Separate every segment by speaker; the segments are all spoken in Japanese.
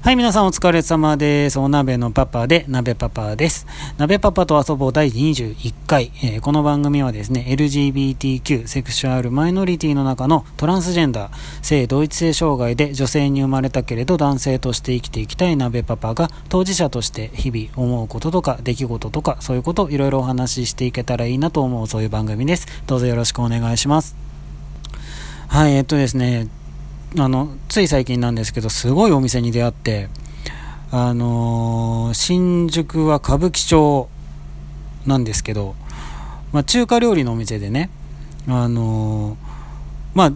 Speaker 1: はい、皆さんお疲れ様です。お鍋のパパで、鍋パパです。鍋パパと遊ぼう第21回、えー、この番組はですね、LGBTQ、セクシュアルマイノリティの中のトランスジェンダー、性同一性障害で女性に生まれたけれど男性として生きていきたい鍋パパが当事者として日々思うこととか出来事とかそういうことをいろいろお話ししていけたらいいなと思うそういう番組です。どうぞよろしくお願いします。はい、えっとですね、あの、つい最近なんですけど、すごいお店に出会って、あのー、新宿は歌舞伎町なんですけど、まあ、中華料理のお店でね、あのー、まあ、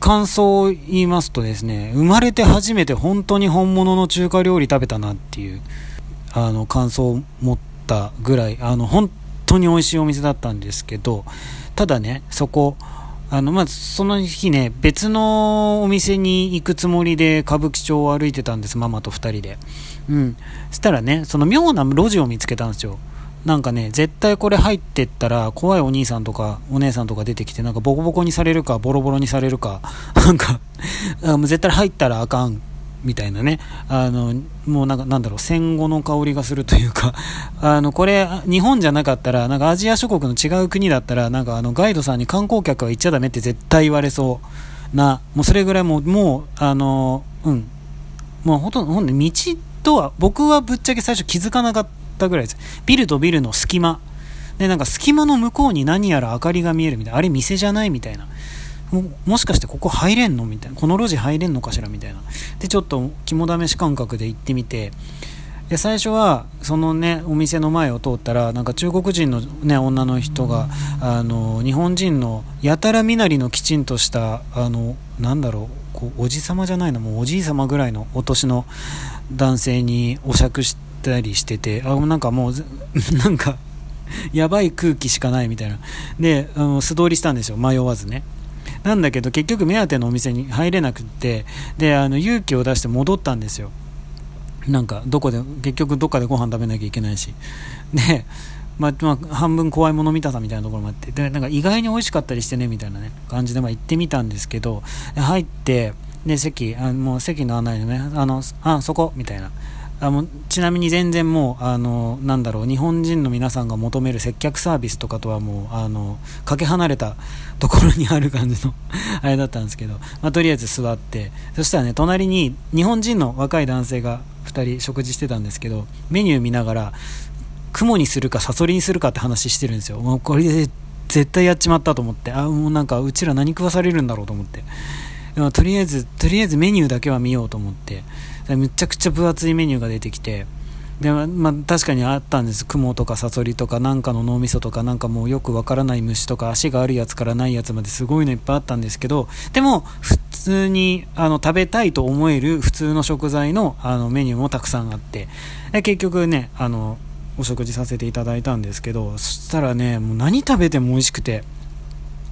Speaker 1: 感想を言いますとですね、生まれて初めて本当に本物の中華料理食べたなっていう、あの、感想を持ったぐらい、あの、本当に美味しいお店だったんですけど、ただね、そこ、あの、まあ、その日ね、別のお店に行くつもりで歌舞伎町を歩いてたんです、ママと2人で。うん。そしたらね、その妙な路地を見つけたんですよ。なんかね、絶対これ入ってったら、怖いお兄さんとかお姉さんとか出てきて、なんかボコボコにされるか、ボロボロにされるか、なんか 絶対入ったらあかんみたいなね、あの、もうなんか、なんだろう、戦後の香りがするというか、あの、これ、日本じゃなかったら、なんかアジア諸国の違う国だったら、なんかあの、ガイドさんに観光客は行っちゃダメって絶対言われそうな、もうそれぐらいもう、もう、あの、うん、もうほとんど、ほんで、道とは、僕はぶっちゃけ最初気づかなかったぐらいです。ビルとビルの隙間。で、なんか隙間の向こうに何やら明かりが見えるみたいな、あれ店じゃないみたいな。もしかしてここ入れんの？みたいな。この路地入れんのかしら？みたいな。でちょっと肝試し感覚で行ってみて。で最初はそのねお店の前を通ったらなんか中国人の、ね、女の人があの日本人のやたら身なりのきちんとしたあのなんだろうこうおじさまじゃないのもうおじい様ぐらいのお年の男性にお酌したりしててあなんかもう なんかやばい空気しかないみたいな。であの素通りしたんですよ。迷わずね。なんだけど結局目当てのお店に入れなくってであの勇気を出して戻ったんですよ。なんかどこで結局どっかでご飯食べなきゃいけないし。でまあ、まあ、半分怖いもの見たさみたいなところもあって。でなんか意外に美味しかったりしてねみたいなね感じでまあ行ってみたんですけど入ってで席あもう席の案内でねあのあそこみたいな。あもちなみに全然もうあのなんだろう日本人の皆さんが求める接客サービスとかとはもうあのかけ離れたところにある感じの あれだったんですけど、まあ、とりあえず座ってそしたらね隣に日本人の若い男性が2人食事してたんですけどメニュー見ながら雲にするかサソリにするかって話してるんですよ。もうこれで絶対やっちまったと思ってあもうなんかうちら何食わされるんだろうと思って。とりあえずとりあえずメニューだけは見ようと思って。むちゃくちゃ分厚いメニューが出てきてで、まあ、確かにあったんです。雲とかサソリとかなんかの脳みそとかなんかもうよくわからない虫とか足があるやつからないやつまですごいのいっぱいあったんですけどでも普通にあの食べたいと思える普通の食材のあのメニューもたくさんあってで結局ねあのお食事させていただいたんですけどそしたらねもう何食べても美味しくて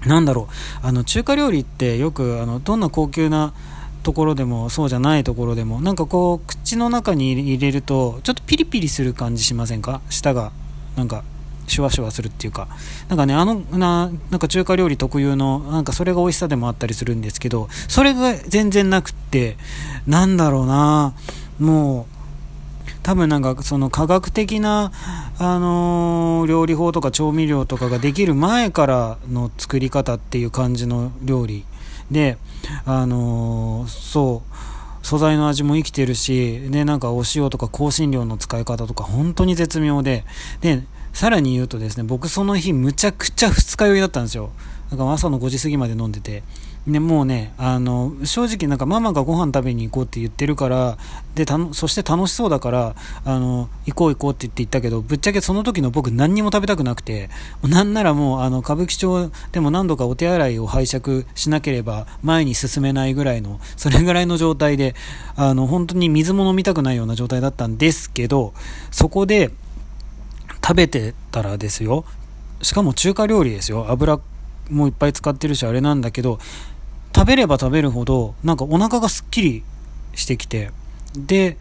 Speaker 1: なんだろう。あの中華料理ってよくあのどんな高級なところでもそうじゃないところでもなんかこう口の中に入れるとちょっとピリピリする感じしませんか？舌がなんかシュワシュワするっていうか。なんかねあのななんか中華料理特有のなんかそれが美味しさでもあったりするんですけどそれが全然なくってなんだろうな。もう多分なんかその科学的な、あのー、料理法とか調味料とかができる前からの作り方っていう感じの料理で、あのー、そう素材の味も生きてるしでなんかお塩とか香辛料の使い方とか本当に絶妙ででさらに言うとですね僕その日むちゃくちゃ二日酔いだったんですよ。なんか朝の5時過ぎまで飲んでて。でもうねあの正直なんかママがご飯食べに行こうって言ってるからでたそして楽しそうだからあの行こう行こうって言って行ったけどぶっちゃけその時の僕何にも食べたくなくてなんならもうあの歌舞伎町でも何度かお手洗いを拝借しなければ前に進めないぐらいのそれぐらいの状態であの本当に水も飲みたくないような状態だったんですけどそこで食べてたらですよ。しかも中華料理ですよ。油もいっぱい使ってるしあれなんだけど食べれば食べるほどなんかお腹がすっきりしてきてで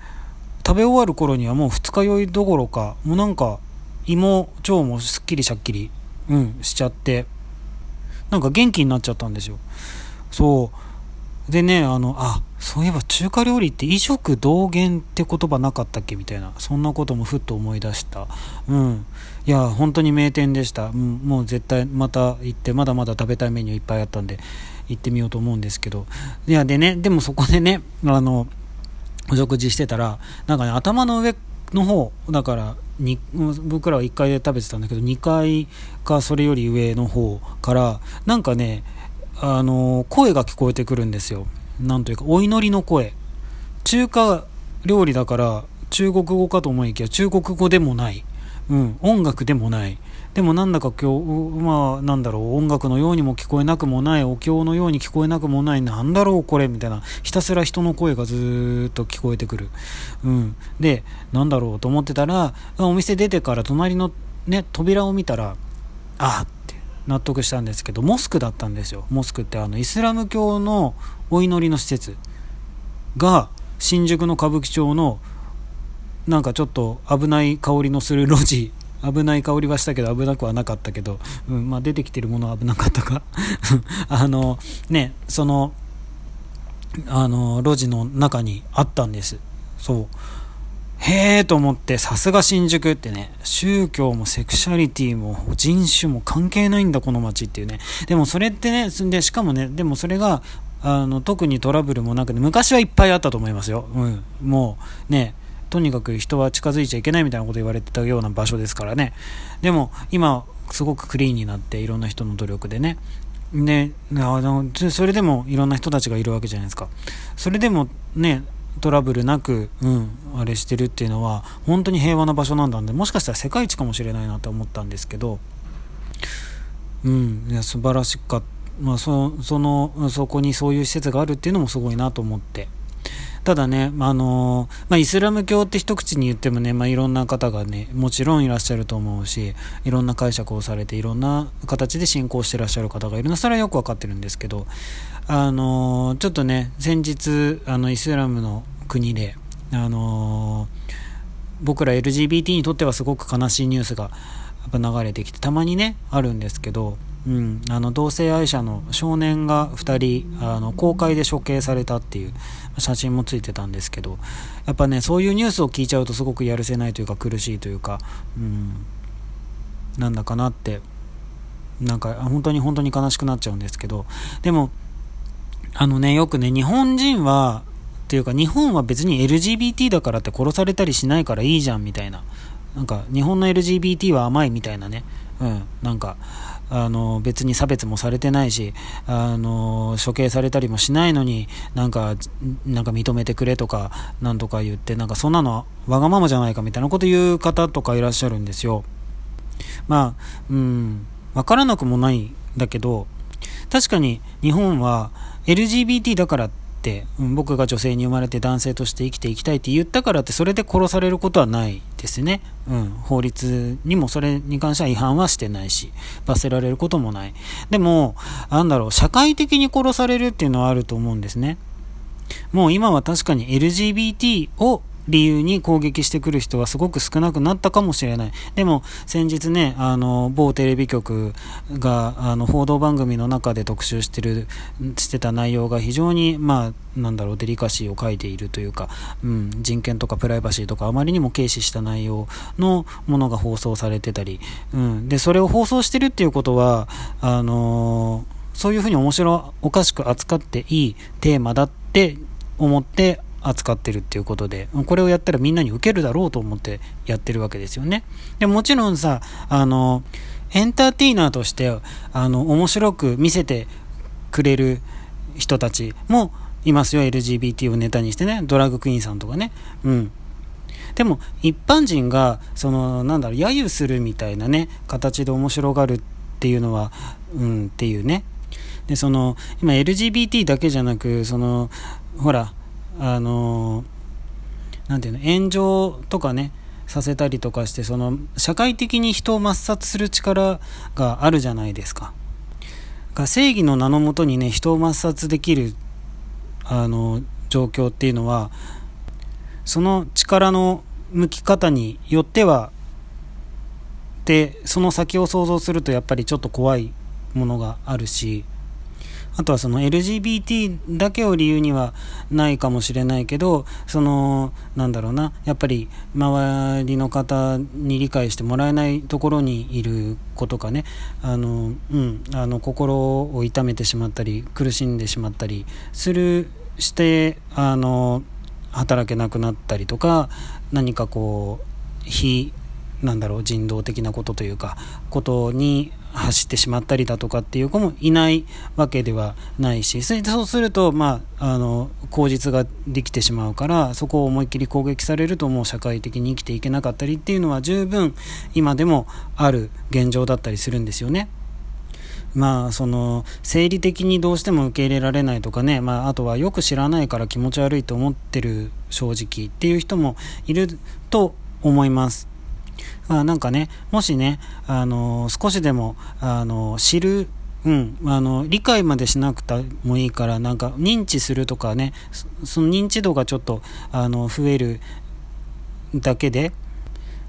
Speaker 1: 食べ終わる頃にはもう二日酔いどころかもうなんか胃も腸もすっきりしゃっきりうんしちゃってなんか元気になっちゃったんですよそうでね、あの、あ、そういえば中華料理って異色同源って言葉なかったっけみたいな、そんなこともふっと思い出した。うん。いや、本当に名店でした。うん、もう絶対また行って、まだまだ食べたいメニューいっぱいあったんで、行ってみようと思うんですけど。いや、でね、でもそこでね、あの、お食事してたら、なんかね、頭の上の方、だから、に僕らは1階で食べてたんだけど、2階かそれより上の方から、なんかね、あの声が聞こえてくるんですよ。なんというか、お祈りの声。中華料理だから中国語かと思いきや中国語でもない。うん、音楽でもない。でもなんだか今日、まあなんだろう、音楽のようにも聞こえなくもない、お経のように聞こえなくもない、なんだろうこれみたいな、ひたすら人の声がずっと聞こえてくる。うん。で、なんだろうと思ってたら、お店出てから隣のね、扉を見たら、ああ、納得したんですけどモスクだったんですよモスクってあのイスラム教のお祈りの施設が新宿の歌舞伎町のなんかちょっと危ない香りのする路地危ない香りはしたけど危なくはなかったけど、うんまあ、出てきてるものは危なかったか あのねそのあの路地の中にあったんですそうへえと思って、さすが新宿ってね、宗教もセクシャリティも人種も関係ないんだ、この街っていうね。でもそれってね、で、しかもね、でもそれが、あの、特にトラブルもなくて、昔はいっぱいあったと思いますよ。うん。もう、ね、とにかく人は近づいちゃいけないみたいなこと言われてたような場所ですからね。でも、今、すごくクリーンになって、いろんな人の努力でね。で、あの、それでもいろんな人たちがいるわけじゃないですか。それでもね、トラブルなく、うん、あれしてるっていうのは本当に平和な場所なんだんでもしかしたら世界一かもしれないなって思ったんですけど、うん、いや素晴らしかった、まあ、そそのそこにそういう施設があるっていうのもすごいなと思って。ただね、あのまあ、イスラム教って一口に言ってもね、まあ、いろんな方がね、もちろんいらっしゃると思うし、いろんな解釈をされて、いろんな形で信仰してらっしゃる方がいる。のそれはよくわかってるんですけど、あのちょっとね、先日、あの、イスラムの国で、あの僕ら LGBT にとってはすごく悲しいニュースがやっぱ流れてきて、たまにね、あるんですけど、うん、あの同性愛者の少年が2人あの公開で処刑されたっていう写真もついてたんですけどやっぱねそういうニュースを聞いちゃうとすごくやるせないというか苦しいというか、うん、なんだかなってなんか本当に本当に悲しくなっちゃうんですけどでもあのねよくね日本人はっていうか日本は別に LGBT だからって殺されたりしないからいいじゃんみたいな。なんか日本の LGBT は甘いみたいなね。うん。なんかあの別に差別もされてないしあの処刑されたりもしないのになんかなんか認めてくれとかなんとか言ってなんかそんなのわがままじゃないかみたいなこと言う方とかいらっしゃるんですよ。まあうんわからなくもないんだけど確かに日本は LGBT だからって、うん、僕が女性に生まれて男性として生きていきたいって言ったからってそれで殺されることはないですね、うん、法律にもそれに関しては違反はしてないし罰せられることもない。でもなんだろう社会的に殺されるっていうのはあると思うんですね。もう今は確かに LGBT を理由に攻撃してくる人はすごく少なくなったかもしれない。でも、先日ね、あの、某テレビ局が、あの、報道番組の中で特集してる、してた内容が非常に、まあ、なんだろう、デリカシーを書いているというか、うん、人権とかプライバシーとかあまりにも軽視した内容のものが放送されてたり、うん、で、それを放送してるっていうことは、あのそういうふうに面白おかしく扱っていいテーマだって思って扱ってるっていうことで、これをやったらみんなに受けるだろうと思ってやってるわけですよね。でもちろんさ、あの、エンターテイナーとして、あの、面白く見せてくれる人たちもいますよ。LGBT をネタにしてね。ドラッグクイーンさんとかね。うん。でも、一般人が、その、なんだろう、揶揄するみたいなね、形で面白がるっていうのは、うんっていうね。で、その、今 LGBT だけじゃなく、その、ほら、あのなんていうの炎上とかねさせたりとかしてその社会的に人を抹殺する力があるじゃないですか。が正義の名のもとにね人を抹殺できるあの状況っていうのはその力の向き方によってはでその先を想像するとやっぱりちょっと怖いものがあるしあとはその LGBT だけを理由にはないかもしれないけど、その、なんだろうな、やっぱり周りの方に理解してもらえないところにいる子とかね、あの、うん、あの、心を痛めてしまったり、苦しんでしまったりする、して、あの、働けなくなったりとか、何かこう、非、なんだろう、人道的なことというか、ことに走ってしまったりだとかっていう子もいないわけではないし、そうすると、まあ、あの、口実ができてしまうから、そこを思いっきり攻撃されるともう社会的に生きていけなかったりっていうのは十分今でもある現状だったりするんですよね。まあ、その、生理的にどうしても受け入れられないとかね、まあ、あとはよく知らないから気持ち悪いと思ってる正直っていう人もいると思います。あ、なんかね、もしね、あの、少しでも、あの、知る、うん、あの、理解までしなくてもいいから、なんか、認知するとかね、その認知度がちょっと、あの、増えるだけで、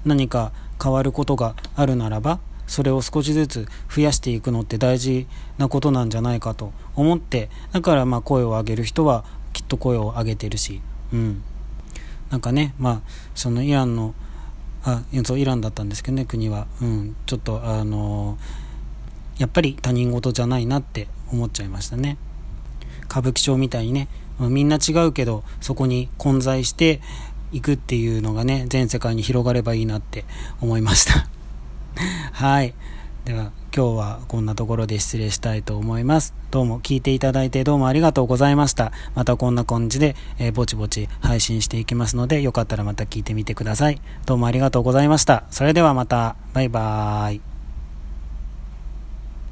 Speaker 1: 何か変わることがあるならば、それを少しずつ増やしていくのって大事なことなんじゃないかと思って、だからまあ声を上げる人はきっと声を上げてるし、うん。なんかね、まあ、そのイランの、あそうイランだったんですけどね国は、うん、ちょっとあのやっぱり他人事じゃないなって思っちゃいましたね。歌舞伎町みたいにねみんな違うけどそこに混在していくっていうのがね全世界に広がればいいなって思いました。はい。では今日はこんなところで失礼したいと思います。どうも聞いていただいてどうもありがとうございました。またこんな感じで、えー、ぼちぼち配信していきますので、よかったらまた聞いてみてください。どうもありがとうございました。それではまた、バイバーイ。